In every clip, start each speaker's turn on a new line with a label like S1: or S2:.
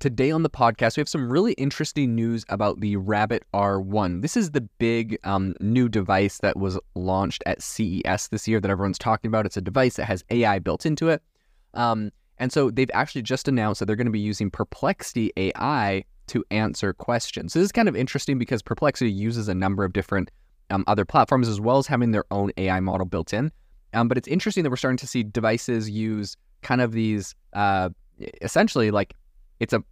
S1: Today on the podcast, we have some really interesting news about the Rabbit R1. This is the big um, new device that was launched at CES this year that everyone's talking about. It's a device that has AI built into it. Um, and so they've actually just announced that they're going to be using Perplexity AI to answer questions. So this is kind of interesting because Perplexity uses a number of different um, other platforms as well as having their own AI model built in. Um, but it's interesting that we're starting to see devices use kind of these uh, essentially like it's a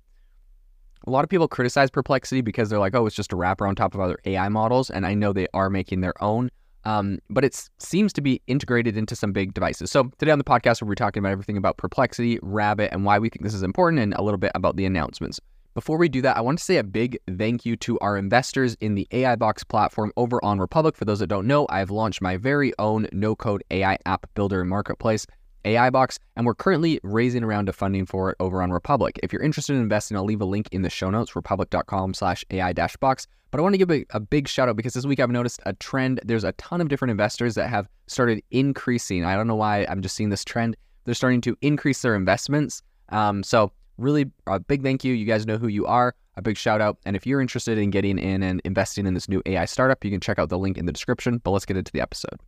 S1: a lot of people criticize Perplexity because they're like, oh, it's just a wrapper on top of other AI models, and I know they are making their own. Um, but it seems to be integrated into some big devices. So today on the podcast, we'll be talking about everything about Perplexity, Rabbit, and why we think this is important, and a little bit about the announcements. Before we do that, I want to say a big thank you to our investors in the AI Box platform over on Republic. For those that don't know, I've launched my very own no code AI app builder and marketplace. AI Box, and we're currently raising a round of funding for it over on Republic. If you're interested in investing, I'll leave a link in the show notes, republic.com slash AI dash box. But I want to give a, a, big shout out because this week I've noticed a trend. There's a ton of different investors that have started increasing. I don't know why I'm just seeing this trend. They're starting to increase their investments. Um, so really a big thank you. You guys know who you are. A big shout out. And if you're interested in getting in and investing in this new AI startup, you can check out the link in the description. But let's get into the episode.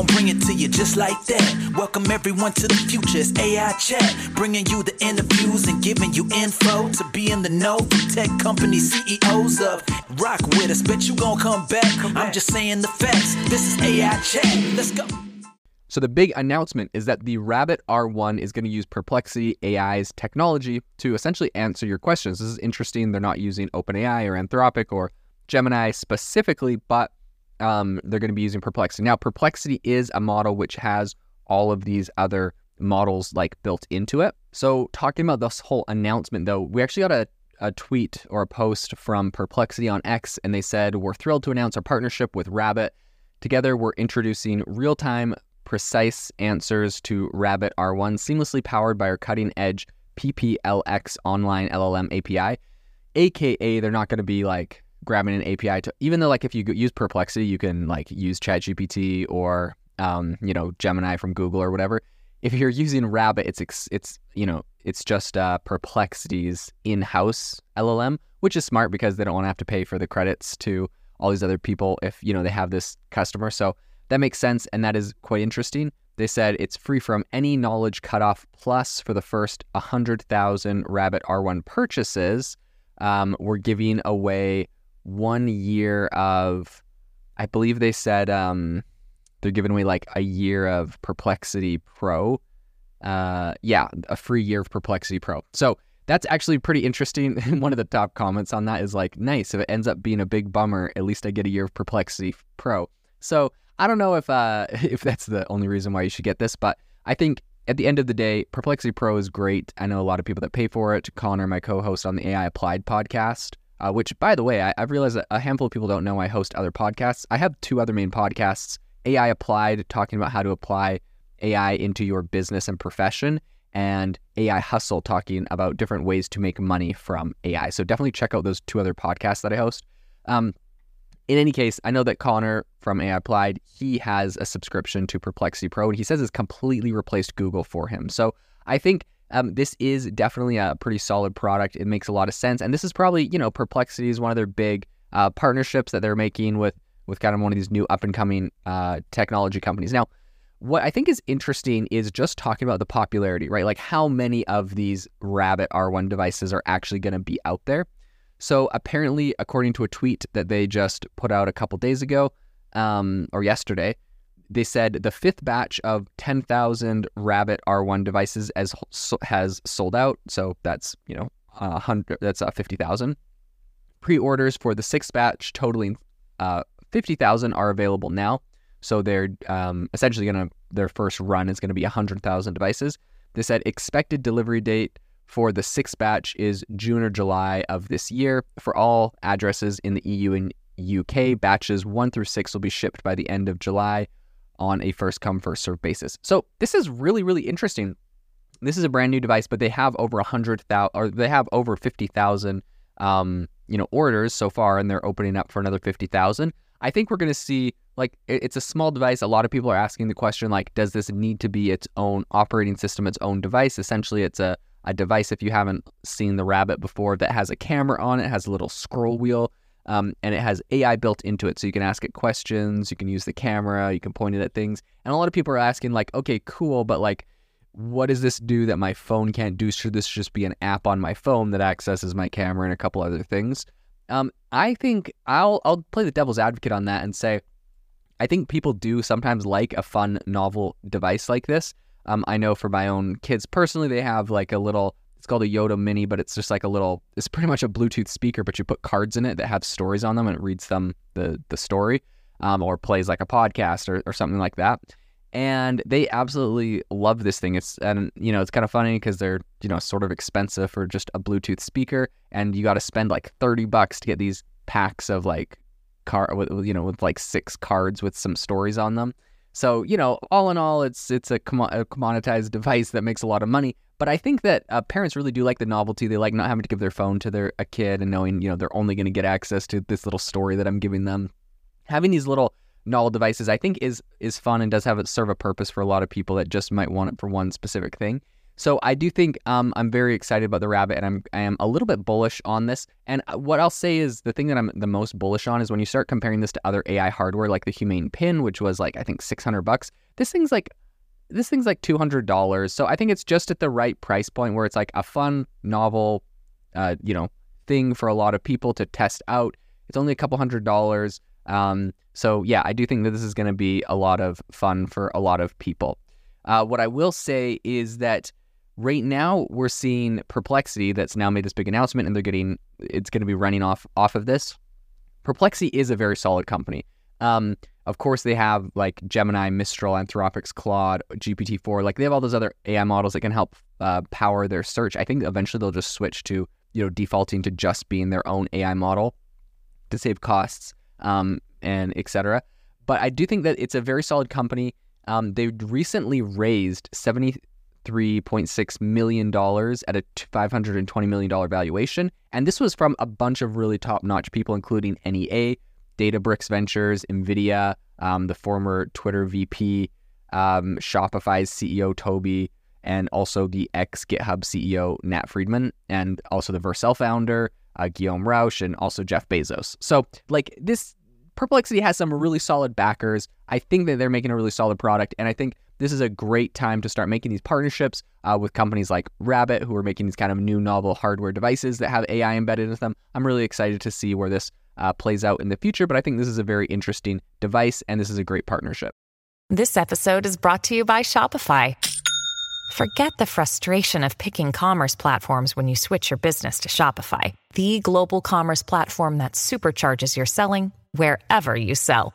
S2: Gon' bring it to you just like that. Welcome everyone to the future. It's AI Chat, bringing you the interviews and giving you info to be in the know from tech company CEOs of. Rock with us, bet you gon' come back. I'm just saying the facts. This is AI Chat. Let's go.
S1: So the big announcement is that the Rabbit R1 is going to use Perplexity AI's technology to essentially answer your questions. This is interesting. They're not using OpenAI or Anthropic or Gemini specifically, but um, they're going to be using Perplexity. Now, Perplexity is a model which has all of these other models like built into it. So, talking about this whole announcement, though, we actually got a, a tweet or a post from Perplexity on X, and they said, We're thrilled to announce our partnership with Rabbit. Together, we're introducing real time, precise answers to Rabbit R1, seamlessly powered by our cutting edge PPLX online LLM API. AKA, they're not going to be like grabbing an API to even though like if you use Perplexity, you can like use ChatGPT or um, you know Gemini from Google or whatever. If you're using Rabbit, it's it's you know it's just uh, Perplexity's in-house LLM, which is smart because they don't want to have to pay for the credits to all these other people if you know they have this customer. So that makes sense, and that is quite interesting. They said it's free from any knowledge cutoff. Plus, for the first 100,000 Rabbit R1 purchases, um, we're giving away one year of, I believe they said um, they're giving away like a year of Perplexity Pro. Uh, yeah, a free year of Perplexity Pro. So that's actually pretty interesting. One of the top comments on that is like, nice. If it ends up being a big bummer, at least I get a year of Perplexity Pro. So I don't know if uh, if that's the only reason why you should get this, but I think at the end of the day, Perplexity Pro is great. I know a lot of people that pay for it. Connor, my co-host on the AI Applied podcast, uh, which, by the way, I, have realized that a handful of people don't know I host other podcasts. I have two other main podcasts AI Applied, talking about how to apply AI into your business and profession, and AI Hustle, talking about different ways to make money from AI. So definitely check out those two other podcasts that I host. Um, in any case, I know that Connor from AI Applied, he has a subscription to Perplexity Pro, and he says it's completely replaced Google for him. So I think um, this is definitely a pretty solid product. It makes a lot of sense, and this is probably you know Perplexity is one of their big uh, partnerships that they're making with with kind of one of these new up and coming uh, technology companies. Now, what I think is interesting is just talking about the popularity, right? Like how many of these Rabbit R1 devices are actually going to be out there. So apparently, according to a tweet that they just put out a couple days ago um, or yesterday, they said the fifth batch of 10,000 Rabbit R1 devices as, has sold out. So that's, you know, a hundred, that's uh, 50,000. Pre-orders for the sixth batch totaling uh, 50,000 are available now. So they're um, essentially going to, their first run is going to be 100,000 devices. They said expected delivery date for the sixth batch is June or July of this year. For all addresses in the EU and UK, batches one through six will be shipped by the end of July on a first come first serve basis. So this is really really interesting. This is a brand new device, but they have over a hundred thousand or they have over fifty thousand um, you know orders so far, and they're opening up for another fifty thousand. I think we're going to see like it's a small device. A lot of people are asking the question like, does this need to be its own operating system, its own device? Essentially, it's a a device, if you haven't seen the Rabbit before, that has a camera on it, has a little scroll wheel, um, and it has AI built into it. So you can ask it questions, you can use the camera, you can point it at things. And a lot of people are asking, like, okay, cool, but like, what does this do that my phone can't do? Should this just be an app on my phone that accesses my camera and a couple other things? Um, I think I'll I'll play the devil's advocate on that and say, I think people do sometimes like a fun novel device like this. Um, I know for my own kids personally, they have like a little. It's called a Yoto Mini, but it's just like a little. It's pretty much a Bluetooth speaker, but you put cards in it that have stories on them, and it reads them the the story, um, or plays like a podcast or, or something like that and they absolutely love this thing. It's and you know it's kind of funny because they're you know sort of expensive for just a Bluetooth speaker, and you got to spend like thirty bucks to get these packs of like car with you know with like six cards with some stories on them. So you know, all in all, it's it's a, comm- a commoditized device that makes a lot of money. But I think that uh, parents really do like the novelty. They like not having to give their phone to their a kid and knowing you know they're only going to get access to this little story that I'm giving them. Having these little novel devices, I think is is fun and does have it serve a purpose for a lot of people that just might want it for one specific thing. So I do think um, I'm very excited about the rabbit, and I'm I am a little bit bullish on this. And uh, what I'll say is the thing that I'm the most bullish on is when you start comparing this to other AI hardware, like the Humane Pin, which was like I think 600 bucks. This thing's like this thing's like $200. So I think it's just at the right price point where it's like a fun, novel, uh, you know, thing for a lot of people to test out. It's only a couple hundred dollars. Um, so yeah, I do think that this is going to be a lot of fun for a lot of people. Uh, what I will say is that right now we're seeing Perplexity that's now made this big announcement, and they're getting it's going to be running off off of this. Perplexity is a very solid company. Um, of course, they have like Gemini, Mistral, Anthropic's Claude, GPT-4. Like they have all those other AI models that can help uh, power their search. I think eventually they'll just switch to you know defaulting to just being their own AI model to save costs um, and etc. But I do think that it's a very solid company. Um, they recently raised seventy three point six million dollars at a five hundred and twenty million dollar valuation, and this was from a bunch of really top notch people, including NEA, Databricks Ventures, Nvidia, um, the former Twitter VP, um, Shopify's CEO Tobi, and also the ex GitHub CEO Nat Friedman, and also the Vercel founder uh, Guillermo Rauch, and also Jeff Bezos. So, like this, Perplexity has some really solid backers. I think that they're making a really solid product, and I think this is a great time to start making these partnerships uh, with companies like Rabbit, who are making these kind of new novel hardware devices that have AI embedded in them. I'm really excited to see where this uh, plays out in the future, but I think this is a very interesting device, and this is a great partnership.
S3: This episode is brought to you by Shopify. Forget the frustration of picking commerce platforms when you switch your business to Shopify, the global commerce platform that supercharges your selling wherever you sell.